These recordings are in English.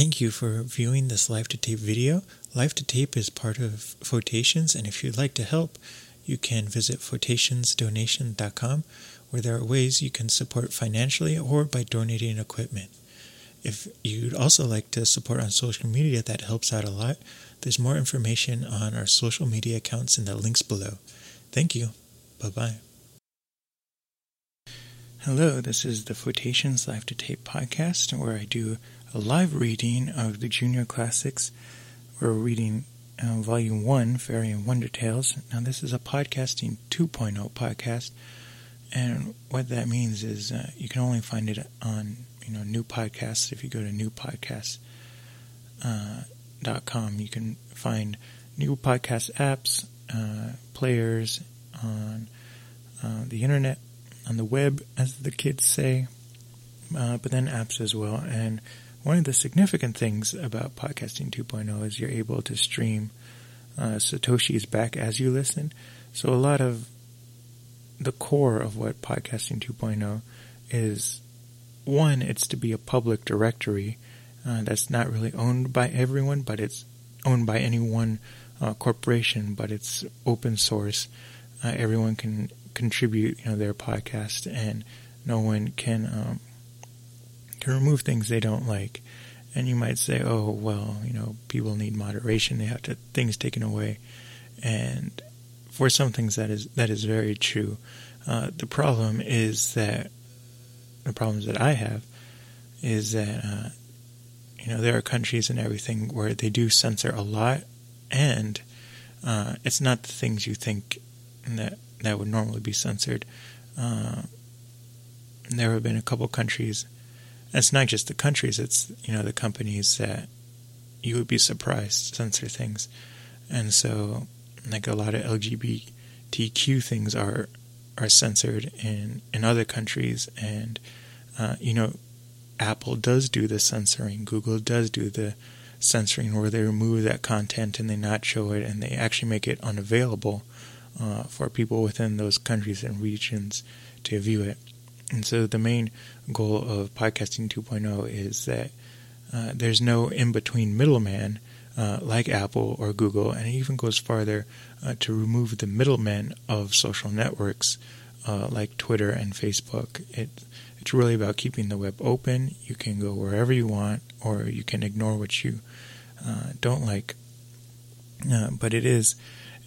Thank you for viewing this Live to Tape video. Live to Tape is part of Photations, and if you'd like to help, you can visit photationsdonation.com where there are ways you can support financially or by donating equipment. If you'd also like to support on social media, that helps out a lot. There's more information on our social media accounts in the links below. Thank you. Bye bye. Hello, this is the Photations Live to Tape podcast where I do a live reading of the Junior Classics. We're reading uh, Volume 1, Fairy and Wonder Tales. Now, this is a podcasting 2.0 podcast, and what that means is uh, you can only find it on you know new podcasts. If you go to newpodcast.com, uh, you can find new podcast apps, uh, players on uh, the internet, on the web, as the kids say, uh, but then apps as well. And one of the significant things about podcasting 2.0 is you're able to stream uh, Satoshi's back as you listen. So a lot of the core of what podcasting 2.0 is one, it's to be a public directory uh, that's not really owned by everyone, but it's owned by any one uh, corporation, but it's open source. Uh, everyone can contribute, you know, their podcast, and no one can um, to remove things they don't like. And you might say, oh, well, you know, people need moderation. They have to things taken away. And for some things that is that is very true. Uh, the problem is that the problems that I have is that uh, you know there are countries and everything where they do censor a lot, and uh, it's not the things you think that that would normally be censored. Uh, there have been a couple countries it's not just the countries; it's you know the companies that you would be surprised censor things, and so like a lot of LGBTQ things are are censored in in other countries, and uh, you know Apple does do the censoring, Google does do the censoring where they remove that content and they not show it, and they actually make it unavailable uh, for people within those countries and regions to view it. And so the main goal of podcasting 2.0 is that uh, there's no in between middleman uh, like Apple or Google, and it even goes farther uh, to remove the middlemen of social networks uh, like Twitter and Facebook. It, it's really about keeping the web open. You can go wherever you want, or you can ignore what you uh, don't like. Uh, but it is,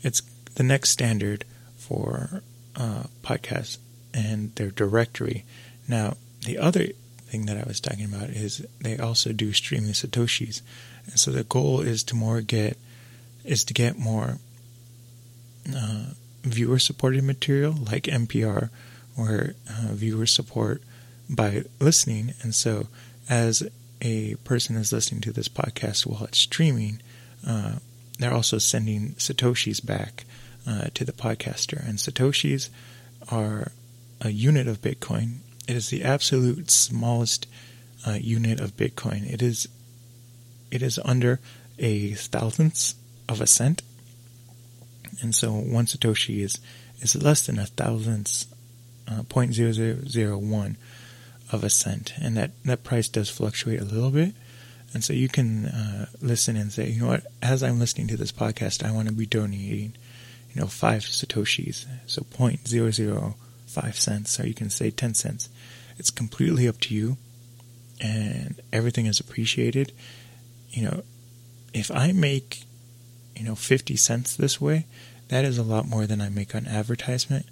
it's the next standard for podcasts and their directory. Now, the other thing that I was talking about is they also do streaming satoshis, and so the goal is to more get is to get more uh, viewer supported material like NPR, where uh, viewers support by listening, and so as a person is listening to this podcast while it's streaming, uh, they're also sending satoshis back uh, to the podcaster, and satoshis are a unit of Bitcoin. It is the absolute smallest uh, unit of Bitcoin. It is it is under a thousandth of a cent, and so one satoshi is is less than a thousandth, uh, point zero zero zero one of a cent, and that that price does fluctuate a little bit. And so you can uh, listen and say, you know what? As I'm listening to this podcast, I want to be donating, you know, five satoshis, so point zero zero five cents or you can say 10 cents. It's completely up to you and everything is appreciated. You know, if I make, you know, 50 cents this way, that is a lot more than I make on advertisement.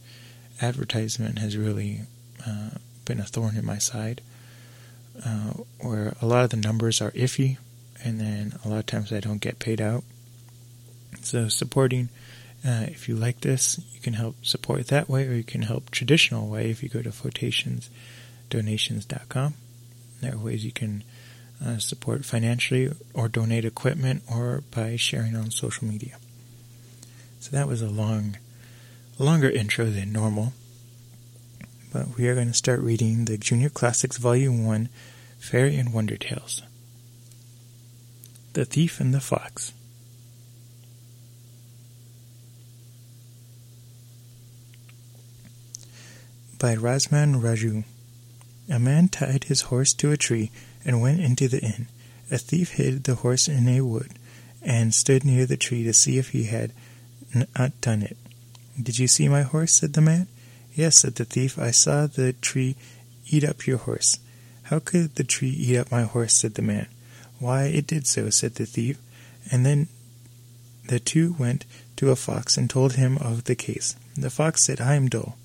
Advertisement has really uh, been a thorn in my side, uh, where a lot of the numbers are iffy, and then a lot of times I don't get paid out. So supporting uh, if you like this, you can help support that way, or you can help traditional way if you go to photationsdonations.com. There are ways you can uh, support financially or donate equipment or by sharing on social media. So that was a long, longer intro than normal. But we are going to start reading the Junior Classics Volume 1 Fairy and Wonder Tales. The Thief and the Fox. By Rasman Raju. A man tied his horse to a tree and went into the inn. A thief hid the horse in a wood, and stood near the tree to see if he had not done it. Did you see my horse? said the man. Yes, said the thief, I saw the tree eat up your horse. How could the tree eat up my horse? said the man. Why, it did so, said the thief. And then the two went to a fox and told him of the case. The fox said, I am dull.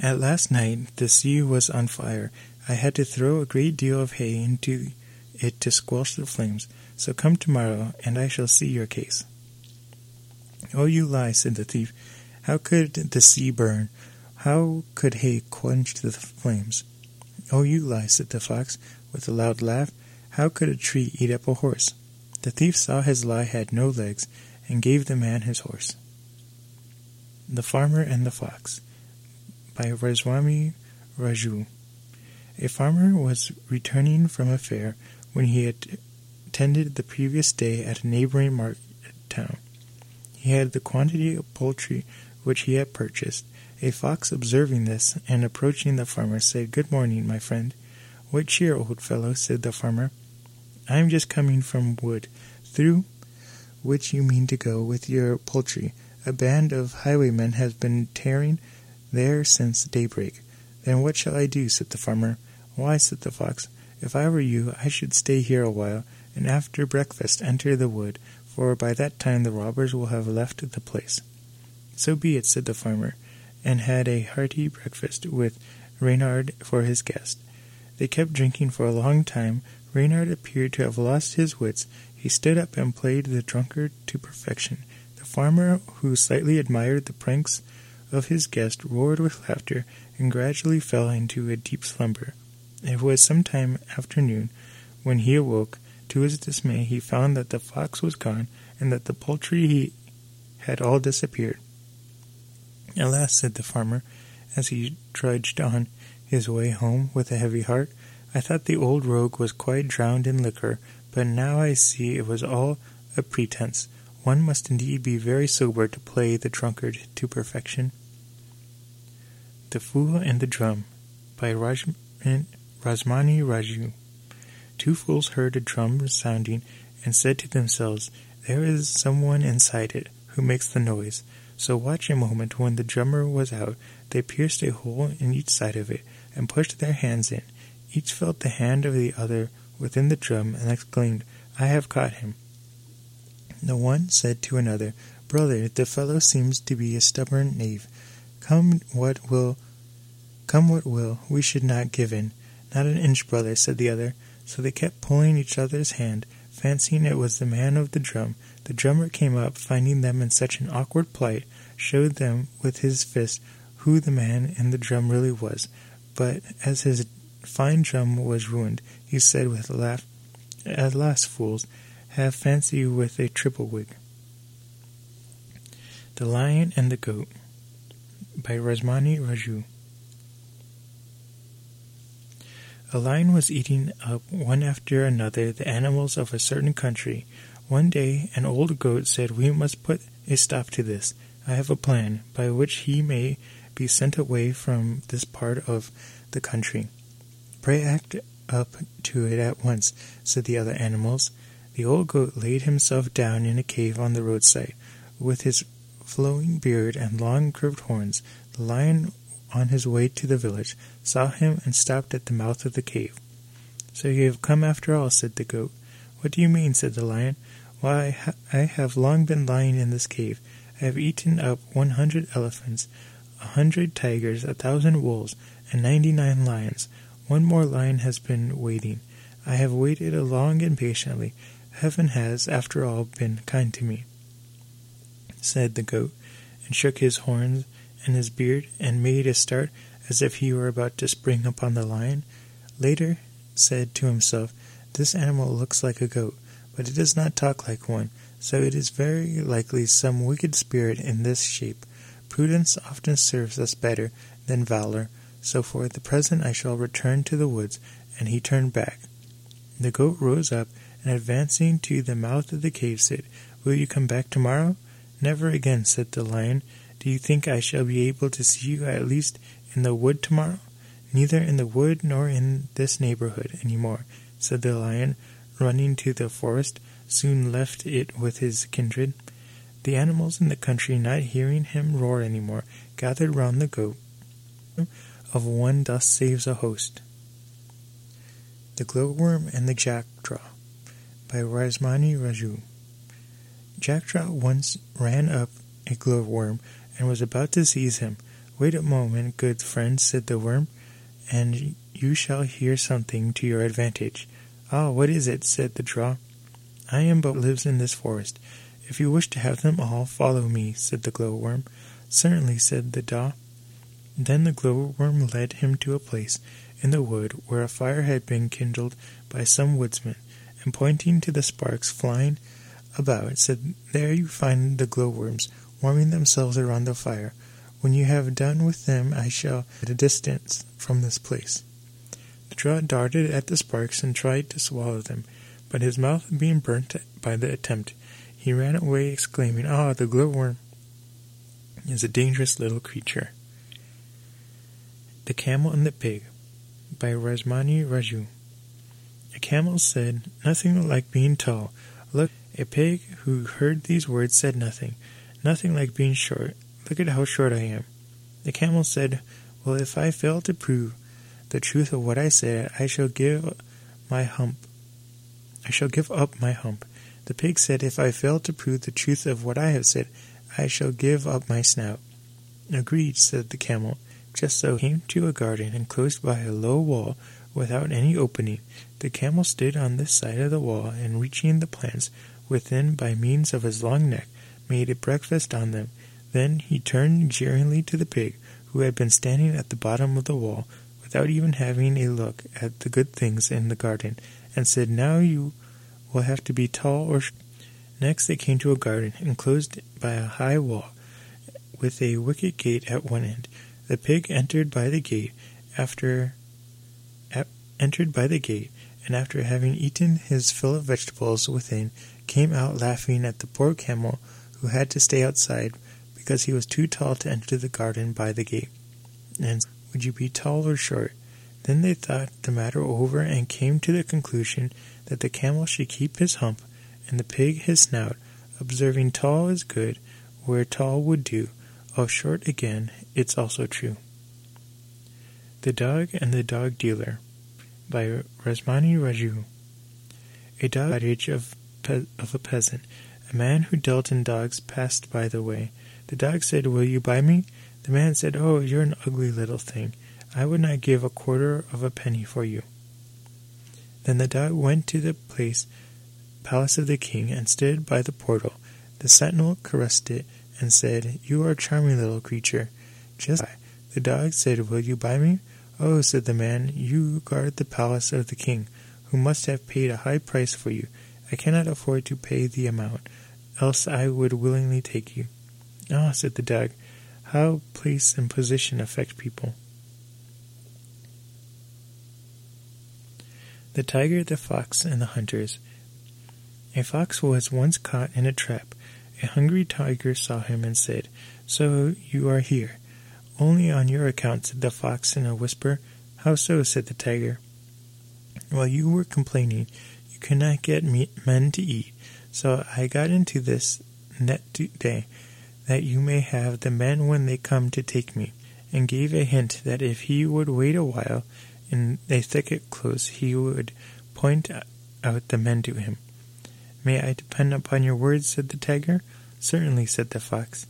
At last night the sea was on fire. I had to throw a great deal of hay into it to squelch the flames. So come tomorrow, and I shall see your case. Oh, you lie, said the thief. How could the sea burn? How could hay quench the flames? Oh, you lie, said the fox, with a loud laugh. How could a tree eat up a horse? The thief saw his lie had no legs, and gave the man his horse. The Farmer and the Fox by Reswami Raju. A farmer was returning from a fair when he had attended the previous day at a neighboring market town. He had the quantity of poultry which he had purchased. A fox observing this, and approaching the farmer, said, Good morning, my friend. What cheer, old fellow, said the farmer. I am just coming from wood, through which you mean to go with your poultry. A band of highwaymen has been tearing there since daybreak. Then what shall I do? said the farmer. Why, said the fox, if I were you, I should stay here a while, and after breakfast enter the wood, for by that time the robbers will have left the place. So be it, said the farmer, and had a hearty breakfast with Reynard for his guest. They kept drinking for a long time. Reynard appeared to have lost his wits. He stood up and played the drunkard to perfection. The farmer, who slightly admired the pranks of his guest, roared with laughter and gradually fell into a deep slumber. It was some time after noon when he awoke. To his dismay, he found that the fox was gone and that the poultry he had all disappeared. Alas, said the farmer, as he trudged on his way home with a heavy heart, I thought the old rogue was quite drowned in liquor, but now I see it was all a pretence. One must indeed be very sober to play the drunkard to perfection. The Fool and the Drum by Rajmani Raju. Two fools heard a drum sounding and said to themselves, There is some one inside it who makes the noise. So watch a moment. When the drummer was out, they pierced a hole in each side of it and pushed their hands in. Each felt the hand of the other within the drum and exclaimed, I have caught him. The one said to another, Brother, the fellow seems to be a stubborn knave. Come what will Come what will, we should not give in. Not an inch, brother, said the other. So they kept pulling each other's hand, fancying it was the man of the drum. The drummer came up, finding them in such an awkward plight, showed them with his fist who the man in the drum really was. But as his fine drum was ruined, he said with a laugh, At last, fools, have fancy with a triple wig. The Lion and the Goat by Rasmani Raju A lion was eating up one after another the animals of a certain country. One day an old goat said, We must put a stop to this. I have a plan by which he may be sent away from this part of the country. Pray act up to it at once, said the other animals. The old goat laid himself down in a cave on the roadside. With his flowing beard and long curved horns, the lion on his way to the village, saw him and stopped at the mouth of the cave. So you have come after all, said the goat. What do you mean? said the lion. Why, I have long been lying in this cave. I have eaten up one hundred elephants, a hundred tigers, a thousand wolves, and ninety-nine lions. One more lion has been waiting. I have waited long and patiently. Heaven has, after all, been kind to me, said the goat, and shook his horns and his beard, and made a start as if he were about to spring upon the lion. Later said to himself, This animal looks like a goat, but it does not talk like one, so it is very likely some wicked spirit in this shape. Prudence often serves us better than valor, so for the present I shall return to the woods. And he turned back. The goat rose up, and advancing to the mouth of the cave said, Will you come back tomorrow? Never again, said the lion. Do you think I shall be able to see you at least in the wood tomorrow? Neither in the wood nor in this neighborhood any more, said the lion, running to the forest, soon left it with his kindred. The animals in the country, not hearing him roar any more, gathered round the goat. Of one thus saves a host. The Glowworm and the Jackdaw by Rasmani Raju. Jackdaw once ran up a glowworm and was about to seize him. Wait a moment, good friend, said the worm, and you shall hear something to your advantage. Ah, what is it? said the draw. I am but lives in this forest. If you wish to have them all, follow me, said the glowworm. Certainly, said the daw. Then the glowworm led him to a place in the wood where a fire had been kindled by some woodsman, and pointing to the sparks flying about, it said, There you find the glowworms warming themselves around the fire. When you have done with them, I shall at a distance from this place. The draw darted at the sparks and tried to swallow them, but his mouth being burnt by the attempt, he ran away exclaiming, Ah, the glowworm is a dangerous little creature. The Camel and the Pig by Rasmani Raju. A camel said, Nothing like being tall. Look, a pig who heard these words said nothing. Nothing like being short. Look at how short I am. The camel said, Well, if I fail to prove the truth of what I said, I shall give my hump. I shall give up my hump. The pig said, If I fail to prove the truth of what I have said, I shall give up my snout. Agreed, said the camel. Just so came to a garden enclosed by a low wall without any opening. The camel stood on this side of the wall, and reaching the plants within by means of his long neck, made a breakfast on them. Then he turned jeeringly to the pig, who had been standing at the bottom of the wall, without even having a look at the good things in the garden, and said, Now you will have to be tall or. Sh-. Next they came to a garden enclosed by a high wall, with a wicket gate at one end. The pig entered by the gate after entered by the gate, and after having eaten his fill of vegetables within, came out laughing at the poor camel who had to stay outside because he was too tall to enter the garden by the gate. And would you be tall or short? Then they thought the matter over and came to the conclusion that the camel should keep his hump and the pig his snout, observing tall is good where tall would do, of short again it's also true. The Dog and the Dog Dealer by Rasmani Raju. A dog cottage of, pe- of a peasant. A man who dealt in dogs passed by the way. The dog said, Will you buy me? The man said, Oh, you're an ugly little thing. I would not give a quarter of a penny for you. Then the dog went to the place, palace of the king, and stood by the portal. The sentinel caressed it and said, You are a charming little creature. Just buy. The dog said, Will you buy me? Oh, said the man, you guard the palace of the king, who must have paid a high price for you. I cannot afford to pay the amount, else I would willingly take you. Ah, said the dog, how place and position affect people. The Tiger, the Fox, and the Hunters. A fox was once caught in a trap. A hungry tiger saw him and said, So you are here. Only on your account, said the fox in a whisper. How so? said the tiger. While you were complaining, could not get men to eat, so I got into this net today, that you may have the men when they come to take me, and gave a hint that if he would wait a while in a thicket close, he would point out the men to him. May I depend upon your words? said the tiger. Certainly, said the fox.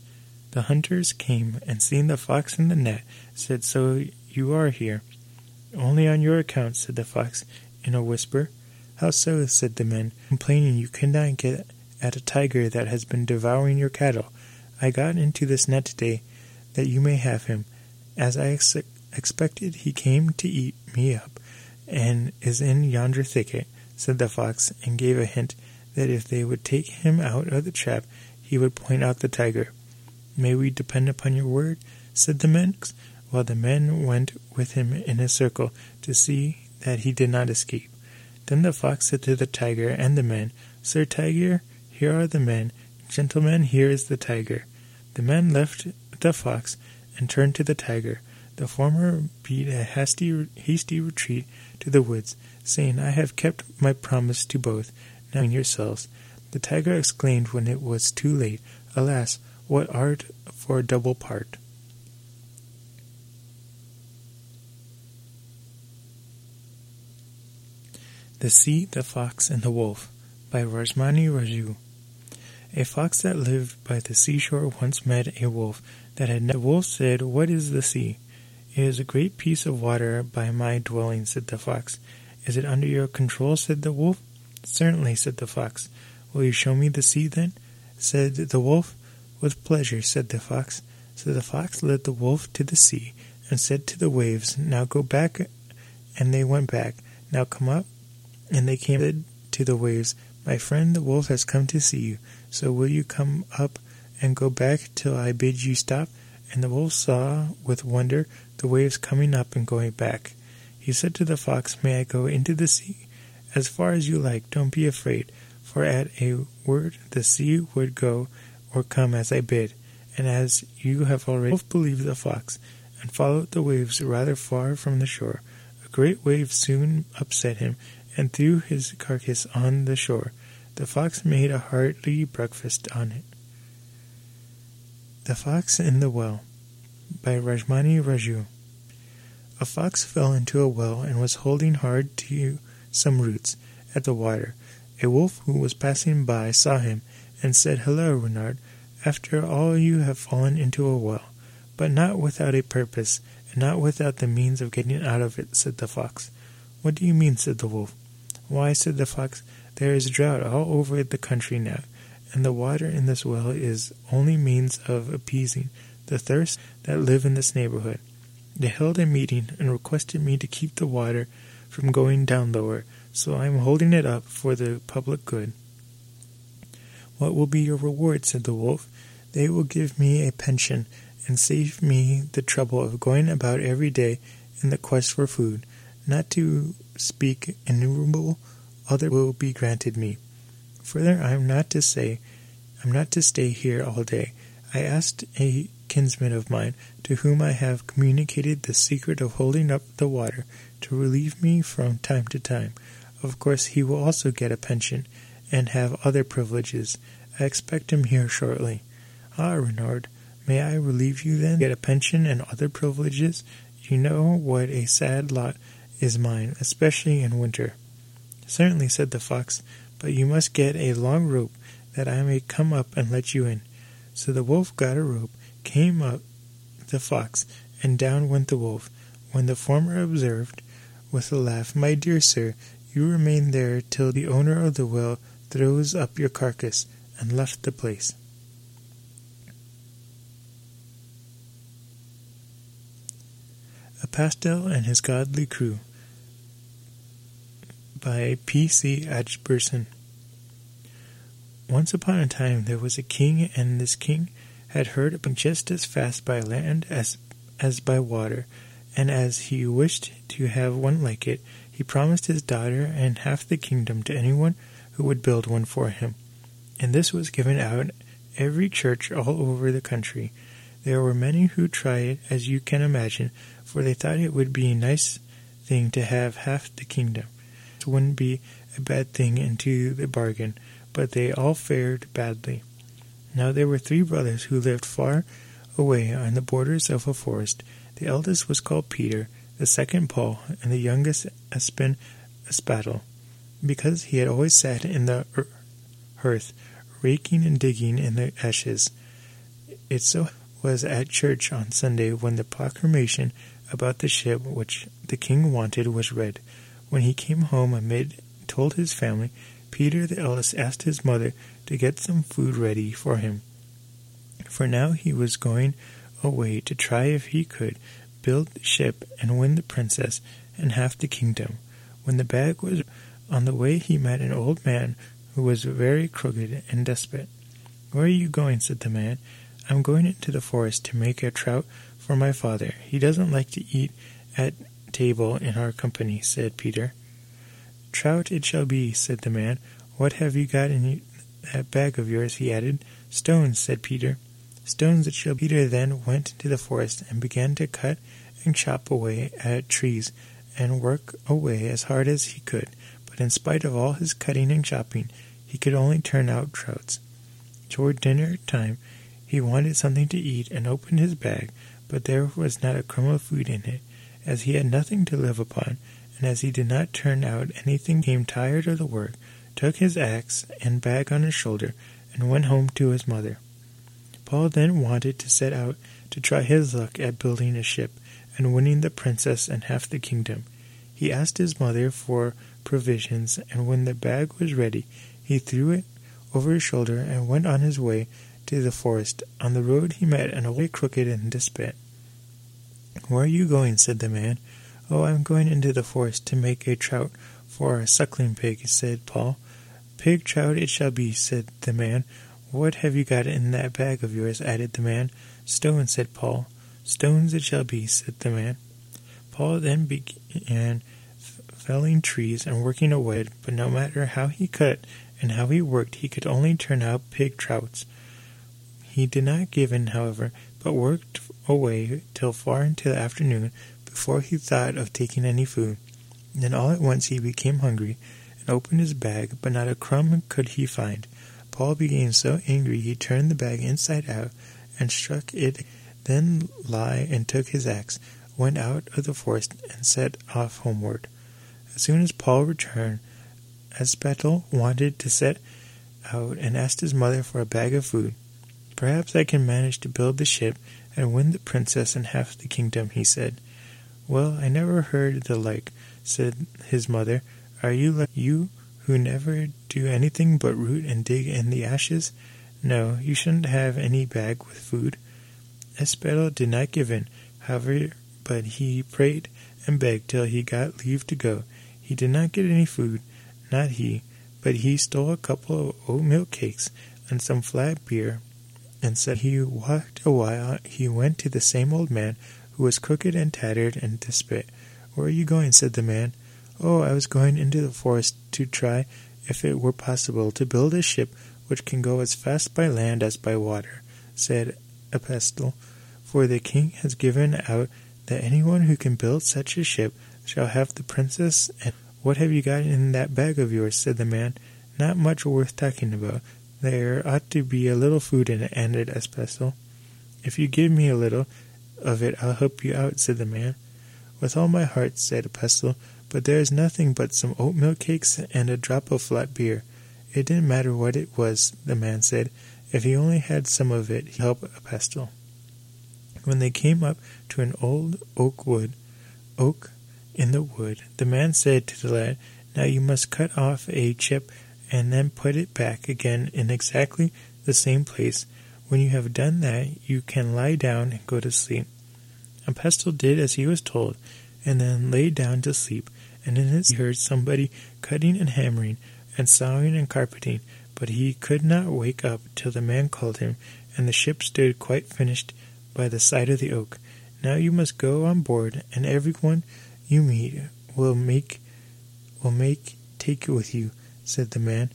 The hunters came, and seeing the fox in the net, said, So you are here. Only on your account, said the fox, in a whisper. How so? said the men, complaining you cannot get at a tiger that has been devouring your cattle. I got into this net today, that you may have him. As I ex- expected, he came to eat me up, and is in yonder thicket, said the fox, and gave a hint that if they would take him out of the trap, he would point out the tiger. May we depend upon your word? said the men, while the men went with him in a circle to see that he did not escape. Then the fox said to the tiger and the men, Sir Tiger, here are the men. Gentlemen, here is the tiger. The men left the fox and turned to the tiger. The former beat a hasty, hasty retreat to the woods, saying, I have kept my promise to both, now yourselves. The tiger exclaimed when it was too late, Alas, what art for a double part! The Sea, the Fox, and the Wolf by Rajmani Raju. A fox that lived by the seashore once met a wolf that had. The wolf said, What is the sea? It is a great piece of water by my dwelling, said the fox. Is it under your control? said the wolf. Certainly, said the fox. Will you show me the sea then? said the wolf. With pleasure, said the fox. So the fox led the wolf to the sea and said to the waves, Now go back. And they went back. Now come up. And they came to the waves, My friend the wolf has come to see you. So will you come up and go back till I bid you stop? And the wolf saw with wonder the waves coming up and going back. He said to the fox, May I go into the sea? As far as you like, don't be afraid, for at a word the sea would go or come as I bid. And as you have already both believed the fox, and followed the waves rather far from the shore, a great wave soon upset him, and threw his carcass on the shore. The fox made a hearty breakfast on it. The Fox in the Well by Rajmani Raju. A fox fell into a well and was holding hard to some roots at the water. A wolf who was passing by saw him and said, Hello, Reynard. After all, you have fallen into a well, but not without a purpose, and not without the means of getting out of it, said the fox. What do you mean? said the wolf. Why, said the fox, there is drought all over the country now, and the water in this well is only means of appeasing the thirst that live in this neighborhood. They held a meeting and requested me to keep the water from going down lower, so I am holding it up for the public good. What will be your reward? said the wolf. They will give me a pension and save me the trouble of going about every day in the quest for food. Not to speak innumerable other will be granted me. Further, I am not to say, I am not to stay here all day. I asked a kinsman of mine, to whom I have communicated the secret of holding up the water, to relieve me from time to time. Of course, he will also get a pension, and have other privileges. I expect him here shortly. Ah, Reynard, may I relieve you then? Get a pension and other privileges? You know what a sad lot is mine, especially in winter. Certainly, said the fox, but you must get a long rope that I may come up and let you in. So the wolf got a rope came up the fox, and down went the wolf. When the former observed, with a laugh, My dear sir, you remain there till the owner of the well throws up your carcass, and left the place. A Pastel and His Goodly Crew by P. C. Ashburson. Once upon a time there was a king, and this king had heard just as fast by land as as by water, and as he wished to have one like it, he promised his daughter and half the kingdom to anyone who would build one for him. And this was given out every church all over the country. There were many who tried it, as you can imagine, for they thought it would be a nice thing to have half the kingdom. Wouldn't be a bad thing into the bargain, but they all fared badly. Now there were three brothers who lived far away on the borders of a forest. The eldest was called Peter, the second Paul, and the youngest Espen Aspatel, because he had always sat in the er, hearth, raking and digging in the ashes. It so was at church on Sunday when the proclamation about the ship which the king wanted was read. When he came home amid told his family, Peter the eldest asked his mother to get some food ready for him. For now he was going away to try if he could build the ship and win the princess and half the kingdom. When the bag was on the way, he met an old man who was very crooked and desperate. Where are you going? said the man. I'm going into the forest to make a trout for my father. He doesn't like to eat at table in our company, said Peter. Trout it shall be, said the man. What have you got in that bag of yours? he added. Stones, said Peter. Stones it shall be. Peter then went into the forest and began to cut and chop away at trees and work away as hard as he could, but in spite of all his cutting and chopping, he could only turn out trouts. Toward dinner time, he wanted something to eat and opened his bag, but there was not a crumb of food in it, as he had nothing to live upon, and as he did not turn out anything, came tired of the work, took his axe and bag on his shoulder, and went home to his mother. Paul then wanted to set out to try his luck at building a ship and winning the princess and half the kingdom. He asked his mother for provisions, and when the bag was ready, he threw it over his shoulder and went on his way to the forest. On the road he met an old crooked and Dispet. Where are you going? said the man. Oh, I am going into the forest to make a trout for a suckling pig, said Paul. Pig trout it shall be, said the man. What have you got in that bag of yours? added the man. Stones, said Paul. Stones it shall be, said the man. Paul then began felling trees and working a wood, but no matter how he cut and how he worked, he could only turn out pig trouts. He did not give in, however, but worked away till far into the afternoon before he thought of taking any food. Then all at once he became hungry and opened his bag, but not a crumb could he find. Paul became so angry he turned the bag inside out and struck it, then lie and took his axe, went out of the forest, and set off homeward. As soon as Paul returned, Aspatel wanted to set out and asked his mother for a bag of food. Perhaps I can manage to build the ship and win the princess and half the kingdom, he said. Well, I never heard the like, said his mother. Are you like you who never do anything but root and dig in the ashes? No, you shouldn't have any bag with food. Espero did not give in, however, but he prayed and begged till he got leave to go. He did not get any food, not he, but he stole a couple of oatmeal cakes and some flat beer and said he walked a while he went to the same old man who was crooked and tattered and despait. Where are you going? said the man. Oh, I was going into the forest to try if it were possible to build a ship which can go as fast by land as by water, said Epistle, for the king has given out that anyone who can build such a ship shall have the princess. And what have you got in that bag of yours? said the man. Not much worth talking about. There ought to be a little food in it, added Espeso. If you give me a little of it, I'll help you out, said the man. With all my heart, said Pestle, but there is nothing but some oatmeal cakes and a drop of flat beer. It didn't matter what it was, the man said. If he only had some of it, he'd help Pestle. When they came up to an old oak wood, oak in the wood, the man said to the lad, Now you must cut off a chip and then put it back again in exactly the same place. When you have done that, you can lie down and go to sleep. And Pestle did as he was told, and then lay down to sleep. And in his he heard somebody cutting and hammering, and sawing and carpeting, but he could not wake up till the man called him, and the ship stood quite finished by the side of the oak. Now you must go on board, and every one you meet will make will make take it with you said the man.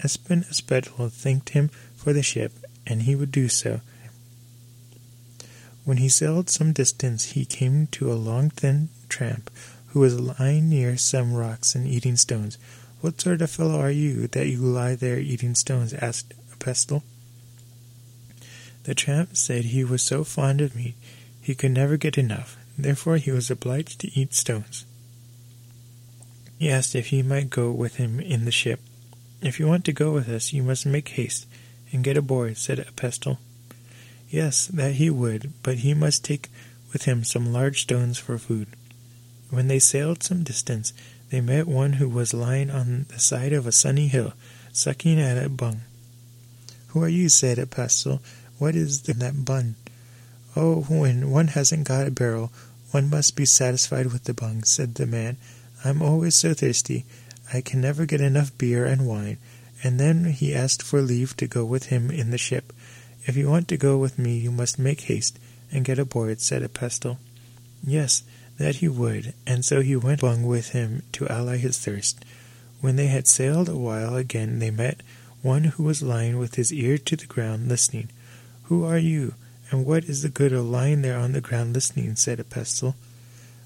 Espen Espedal thanked him for the ship, and he would do so. When he sailed some distance, he came to a long, thin tramp who was lying near some rocks and eating stones. What sort of fellow are you that you lie there eating stones? asked Pestle. The tramp said he was so fond of meat he could never get enough, therefore he was obliged to eat stones. He asked if he might go with him in the ship. If you want to go with us, you must make haste and get aboard, said Pestle. Yes, that he would, but he must take with him some large stones for food. When they sailed some distance, they met one who was lying on the side of a sunny hill, sucking at a bung. Who are you? said Pestle. What is in that bun? Oh, when one hasn't got a barrel, one must be satisfied with the bung, said the man. I'm always so thirsty. I can never get enough beer and wine. And then he asked for leave to go with him in the ship. If you want to go with me, you must make haste and get aboard, said Pestle. Yes, that he would, and so he went along with him to allay his thirst. When they had sailed a while again, they met one who was lying with his ear to the ground listening. Who are you, and what is the good of lying there on the ground listening? said Pestle.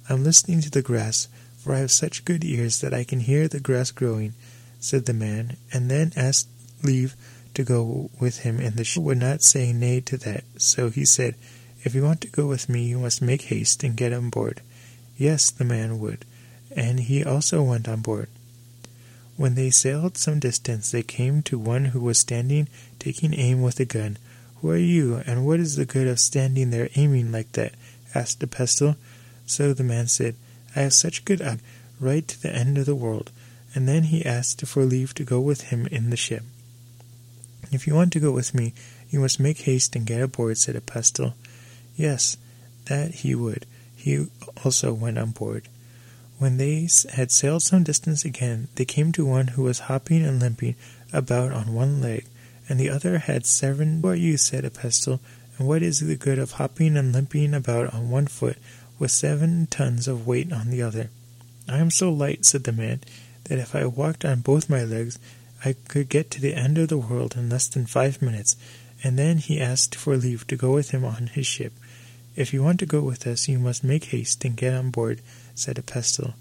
I'm listening to the grass, for I have such good ears that I can hear the grass growing, said the man, and then asked leave to go with him and the ship. Would not say nay to that, so he said, If you want to go with me, you must make haste and get on board. Yes, the man would, and he also went on board. When they sailed some distance, they came to one who was standing taking aim with a gun. Who are you, and what is the good of standing there aiming like that? asked the pestle. So the man said, I have such good luck, right to the end of the world. And then he asked for leave to go with him in the ship. If you want to go with me, you must make haste and get aboard, said a pestle. Yes, that he would. He also went on board. When they had sailed some distance again, they came to one who was hopping and limping about on one leg, and the other had seven. What are you? said a pestle, and what is the good of hopping and limping about on one foot with seven tons of weight on the other? I am so light, said the man, that if I walked on both my legs, I could get to the end of the world in less than five minutes. And then he asked for leave to go with him on his ship. If you want to go with us, you must make haste and get on board, said pestle.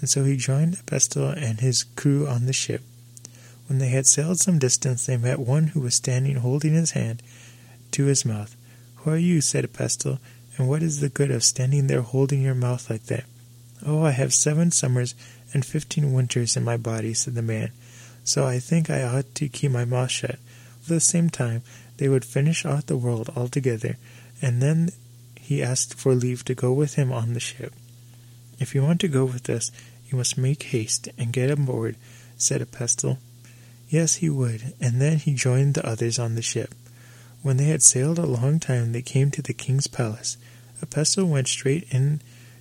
And so he joined pestle and his crew on the ship. When they had sailed some distance, they met one who was standing holding his hand to his mouth. Who are you? said pestle, and what is the good of standing there holding your mouth like that? Oh, I have seven summers and fifteen winters in my body, said the man, so I think I ought to keep my mouth shut. At the same time, they would finish off the world altogether, and then he asked for leave to go with him on the ship. If you want to go with us, you must make haste and get aboard, said a pestle. Yes, he would, and then he joined the others on the ship. When they had sailed a long time, they came to the king's palace. A pestle went straight in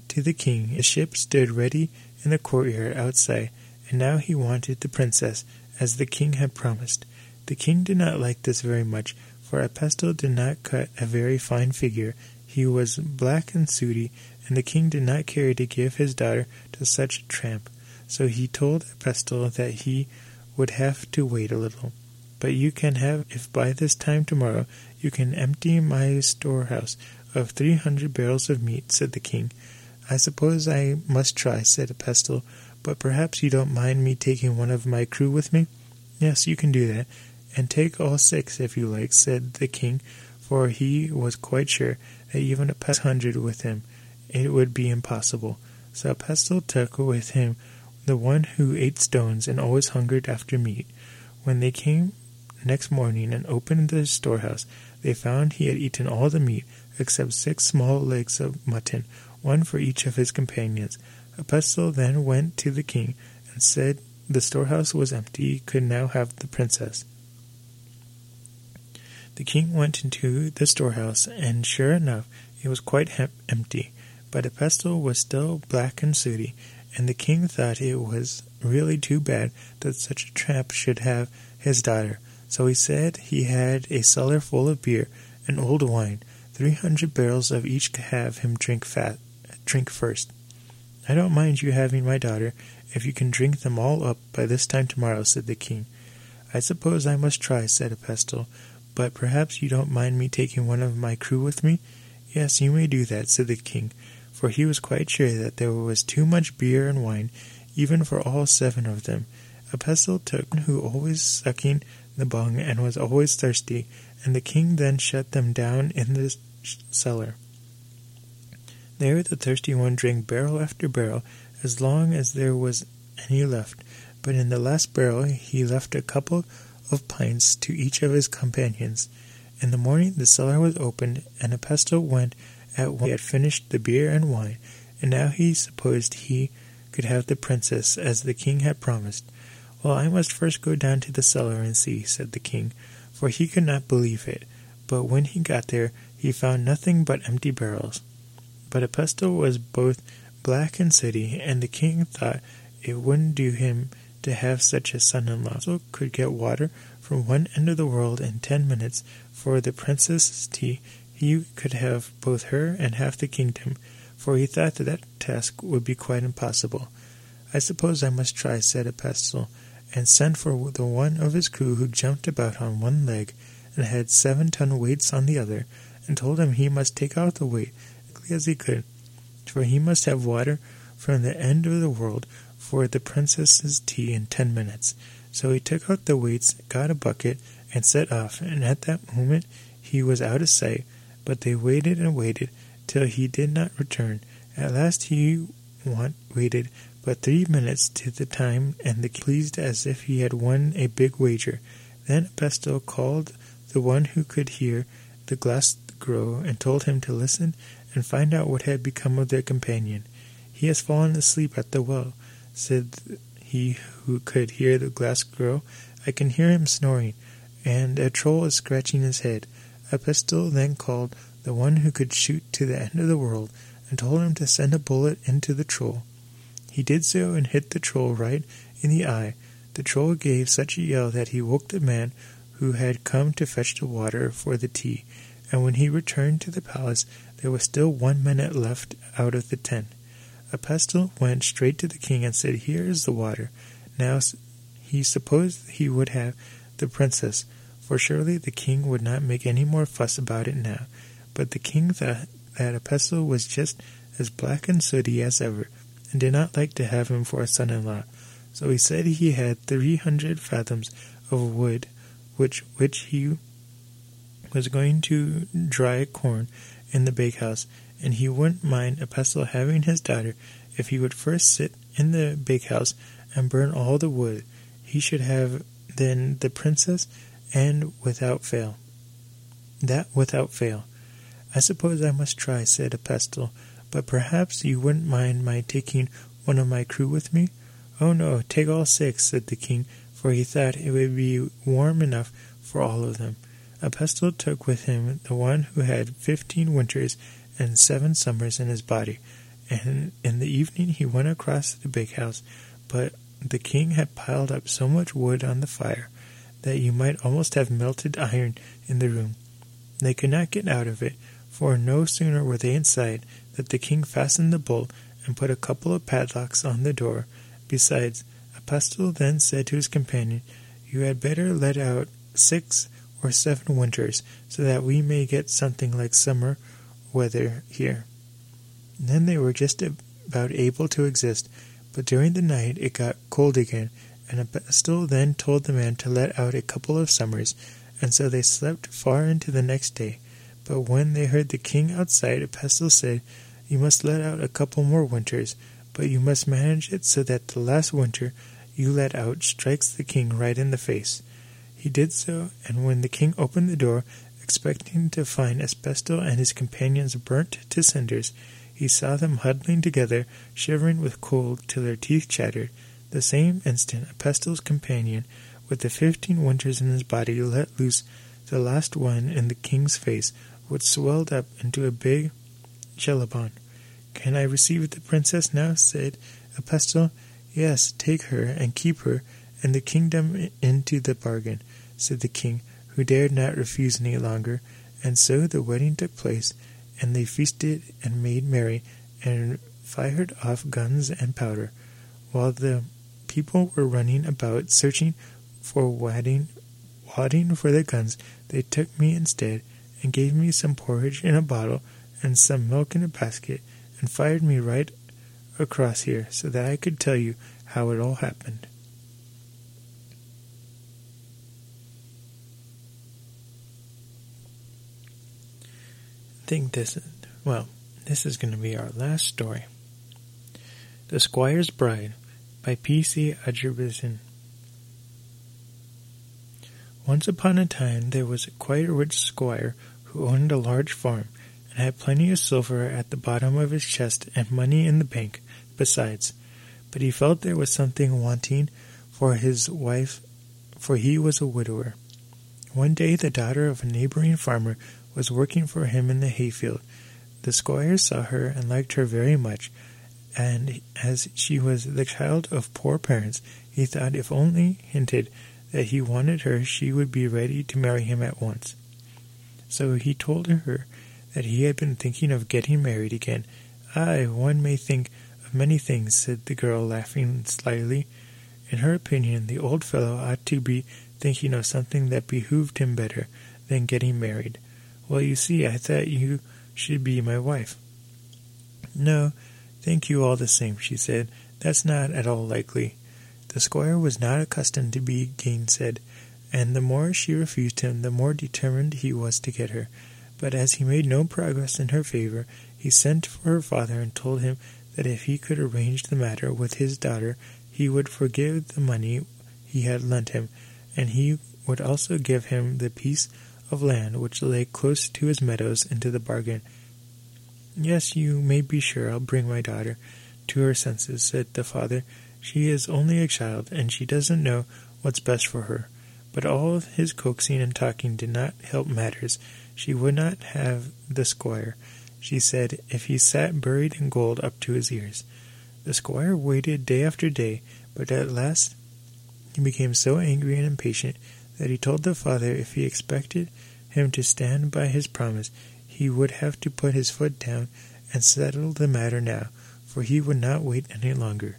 to the king. His ship stood ready in the courtyard outside, and now he wanted the princess, as the king had promised. The king did not like this very much, for a pestle did not cut a very fine figure. He was black and sooty, and the king did not care to give his daughter to such a tramp. So he told a pestle that he would have to wait a little. But you can have, if by this time tomorrow you can empty my storehouse of three hundred barrels of meat, said the king. I suppose I must try, said a pestle, but perhaps you don't mind me taking one of my crew with me? Yes, you can do that, and take all six if you like, said the king, for he was quite sure that even a pestle hundred with him it would be impossible. So pestle took with him the one who ate stones and always hungered after meat. When they came next morning and opened the storehouse, they found he had eaten all the meat except six small legs of mutton, one for each of his companions. A pestle then went to the king and said the storehouse was empty, could now have the princess. The king went into the storehouse, and sure enough, it was quite empty. But a pestle was still black and sooty, and the king thought it was really too bad that such a tramp should have his daughter. So he said he had a cellar full of beer and old wine, three hundred barrels of each to have him drink fat, drink first. I don't mind you having my daughter, if you can drink them all up by this time tomorrow, said the king. I suppose I must try, said a pestle, but perhaps you don't mind me taking one of my crew with me? Yes, you may do that, said the king, for he was quite sure that there was too much beer and wine, even for all seven of them. A pestle took who always sucking the bung and was always thirsty, and the king then shut them down in the cellar. There the thirsty one drank barrel after barrel, as long as there was any left, but in the last barrel he left a couple of pints to each of his companions. In the morning the cellar was opened, and a pestle went at once he had finished the beer and wine, and now he supposed he could have the princess as the king had promised. Well, I must first go down to the cellar and see, said the king, for he could not believe it. But when he got there, he found nothing but empty barrels. But a pestle was both black and sooty, and the king thought it wouldn't do him to have such a son-in-law. So could get water from one end of the world in ten minutes for the princess's tea he could have both her and half the kingdom, for he thought that that task would be quite impossible. I suppose I must try, said a pestle, and sent for the one of his crew who jumped about on one leg and had seven ton weights on the other, and told him he must take out the weight as quickly as he could. for he must have water from the end of the world for the princess's tea in ten minutes. So he took out the weights, got a bucket, and set off, and at that moment he was out of sight, but they waited and waited till he did not return. At last he waited but three minutes to the time, and the pleased as if he had won a big wager. Then Pestle called the one who could hear the glass grow, and told him to listen and find out what had become of their companion. He has fallen asleep at the well, said he who could hear the glass grow. I can hear him snoring, and a troll is scratching his head. Epistle then called the one who could shoot to the end of the world, and told him to send a bullet into the troll. He did so and hit the troll right in the eye. The troll gave such a yell that he woke the man who had come to fetch the water for the tea, and when he returned to the palace there was still one minute left out of the ten. Epistle went straight to the king and said, Here is the water. Now he supposed he would have the princess, for surely the king would not make any more fuss about it now. But the king thought that Epistle was just as black and sooty as ever, and did not like to have him for a son-in-law. So he said he had three hundred fathoms of wood, which which he was going to dry corn in the bakehouse, and he wouldn't mind Epistle having his daughter if he would first sit in the bakehouse and burn all the wood. He should have then the princess, and without fail. That without fail. I suppose I must try, said Epistle, but perhaps you wouldn't mind my taking one of my crew with me? Oh no, take all six, said the king, for he thought it would be warm enough for all of them. Epistle took with him the one who had fifteen winters and seven summers in his body, and in the evening he went across to the bakehouse, but the king had piled up so much wood on the fire that you might almost have melted iron in the room. They could not get out of it, for no sooner were they inside than the king fastened the bolt and put a couple of padlocks on the door. Besides, Epistle then said to his companion, You had better let out six or seven winters, so that we may get something like summer weather here. then they were just about able to exist, but during the night it got cold again, and Epistle then told the man to let out a couple of summers, and so they slept far into the next day. But when they heard the king outside, Epistle said, You must let out a couple more winters, but you must manage it so that the last winter you let out strikes the king right in the face. He did so, and when the king opened the door, expecting to find Epistle and his companions burnt to cinders, he saw them huddling together, shivering with cold till their teeth chattered. The same instant, Epistle's companion, with the fifteen winters in his body, let loose the last one in the king's face, which swelled up into a big chilblain. Can I receive the princess now? said Epistle. Yes, take her and keep her and the kingdom into the bargain said the king, who dared not refuse any longer. And so the wedding took place, and they feasted and made merry, and fired off guns and powder, while the people were running about searching for wadding, wadding for the guns. They took me instead, and gave me some porridge in a bottle and some milk in a basket, and fired me right across here, so that I could tell you how it all happened. think this, well, this is going to be our last story. The Squire's Bride by P.C. Asbjørnsen. Once upon a time there was quite a rich squire who owned a large farm and had plenty of silver at the bottom of his chest and money in the bank besides. But he felt there was something wanting for his wife, for he was a widower. One day the daughter of a neighboring farmer was working for him in the hayfield. The squire saw her and liked her very much, and as she was the child of poor parents, he thought if only hinted that he wanted her, she would be ready to marry him at once. So he told her that he had been thinking of getting married again. Ay, one may think of many things, said the girl, laughing slyly. In her opinion, the old fellow ought to be thinking of something that behooved him better than getting married. Well, you see, I thought you should be my wife. No, thank you all the same, she said. That's not at all likely. The squire was not accustomed to be gainsaid, and the more she refused him, the more determined he was to get her. But as he made no progress in her favor, he sent for her father and told him that if he could arrange the matter with his daughter, he would forgive the money he had lent him, and he would also give him the piece of land which lay close to his meadows into the bargain. Yes, you may be sure I'll bring my daughter to her senses, said the father. She is only a child, and she doesn't know what's best for her. But all his coaxing and talking did not help matters. She would not have the squire, she said, if he sat buried in gold up to his ears. The squire waited day after day, but at last he became so angry and impatient that he told the father if he expected him to stand by his promise, he would have to put his foot down and settle the matter now, for he would not wait any longer.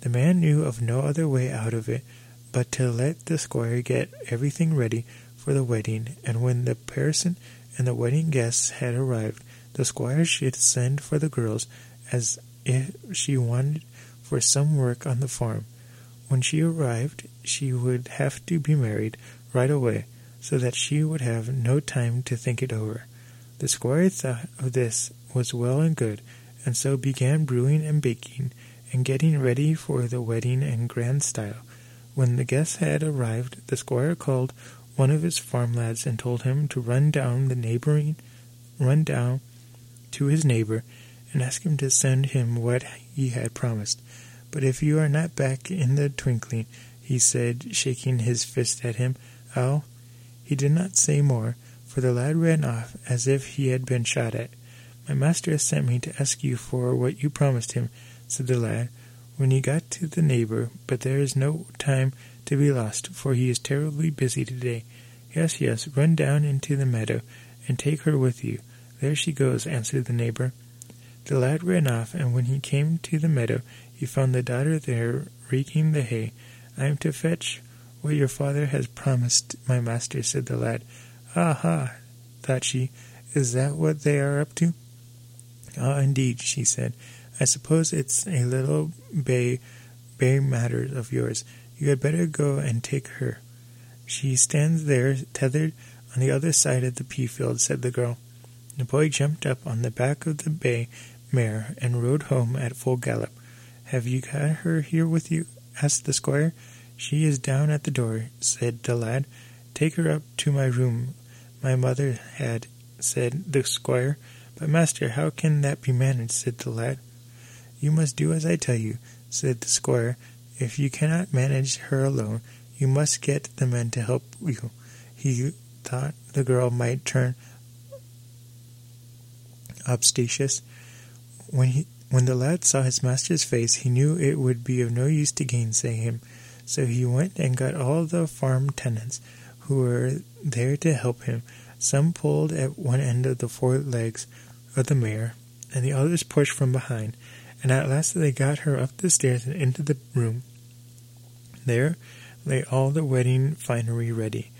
The man knew of no other way out of it but to let the squire get everything ready for the wedding, and when the parson and the wedding guests had arrived, the squire should send for the girls as if she wanted for some work on the farm. When she arrived, she would have to be married right away, so that she would have no time to think it over. The squire thought of this was well and good, and so began brewing and baking and getting ready for the wedding in grand style. When the guests had arrived, the squire called one of his farm lads and told him to run down the neighboring run down to his neighbor and ask him to send him what he had promised. But if you are not back in the twinkling, he said, shaking his fist at him, I'll. He did not say more, for the lad ran off as if he had been shot at. My master has sent me to ask you for what you promised him, said the lad, when he got to the neighbor, but there is no time to be lost, for he is terribly busy today. Yes, yes, run down into the meadow, and take her with you. There she goes, answered the neighbor. The lad ran off, and when he came to the meadow, he found the daughter there raking the hay. I am to fetch what your father has promised, my master, said the lad. Ah ha, thought she, is that what they are up to? Ah, indeed, she said. I suppose it's a little bay, bay matter of yours. You had better go and take her. She stands there, tethered on the other side of the pea field, said the girl. The boy jumped up on the back of the bay mare and rode home at full gallop. Have you got her here with you? asked the squire. She is down at the door, said the lad. Take her up to my room. My mother had, said the squire. But, master, how can that be managed? said the lad. You must do as I tell you, said the squire. If you cannot manage her alone, you must get the men to help you. He thought the girl might turn obstatious. When he when the lad saw his master's face, he knew it would be of no use to gainsay him. So he went and got all the farm tenants who were there to help him. Some pulled at one end of the four legs of the mare, and the others pushed from behind, and at last they got her up the stairs and into the room. There lay all the wedding finery ready.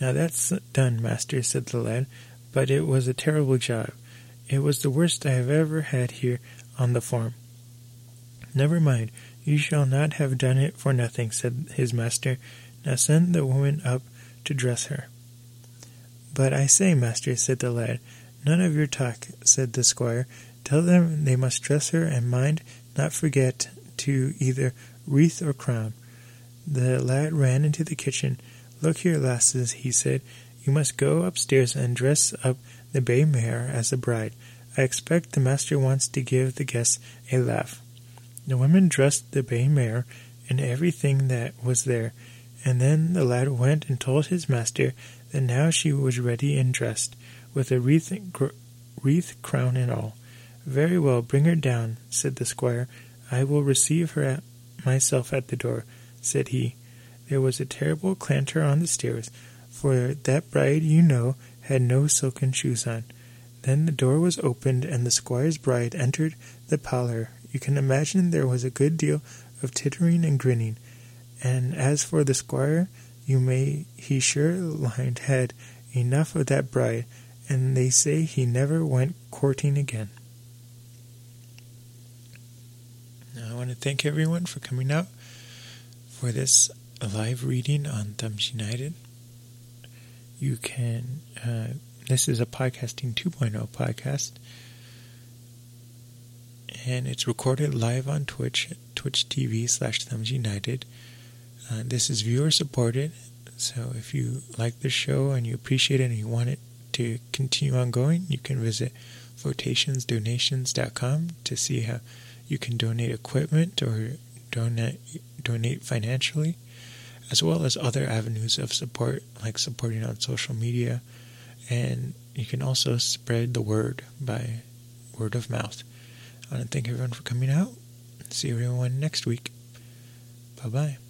Now that's done, master, said the lad, but it was a terrible job. It was the worst I have ever had here on the farm. Never mind, you shall not have done it for nothing, said his master. Now send the woman up to dress her. But I say, master, said the lad, none of your talk, said the squire. Tell them they must dress her, and mind not forget to either wreath or crown. The lad ran into the kitchen. Look here, lasses, he said, you must go upstairs and dress up the bay mare as a bride. I expect the master wants to give the guests a laugh. The women dressed the bay mare and everything that was there, and then the lad went and told his master that now she was ready and dressed, with a wreath, wreath crown and all. Very well, bring her down, said the squire. I will receive her at myself at the door, said he. There was a terrible clatter on the stairs, for that bride, you know, had no silken shoes on. Then the door was opened, and the squire's bride entered the parlor. You can imagine there was a good deal of tittering and grinning. And as for the squire, you may he sure lined had enough of that bride, and they say he never went courting again. Now, I want to thank everyone for coming out for this live reading on Thumbs United. You can, uh, this is a podcasting 2.0 podcast, and it's recorded live on Twitch, Twitch TV slash Thumbs United. Uh, this is viewer supported, so if you like the show and you appreciate it and you want it to continue on going, you can visit photationsdonations.com to see how you can donate equipment or donate donate financially, as well as other avenues of support like supporting on social media, and you can also spread the word by word of mouth. I want to thank everyone for coming out. See everyone next week. Bye bye.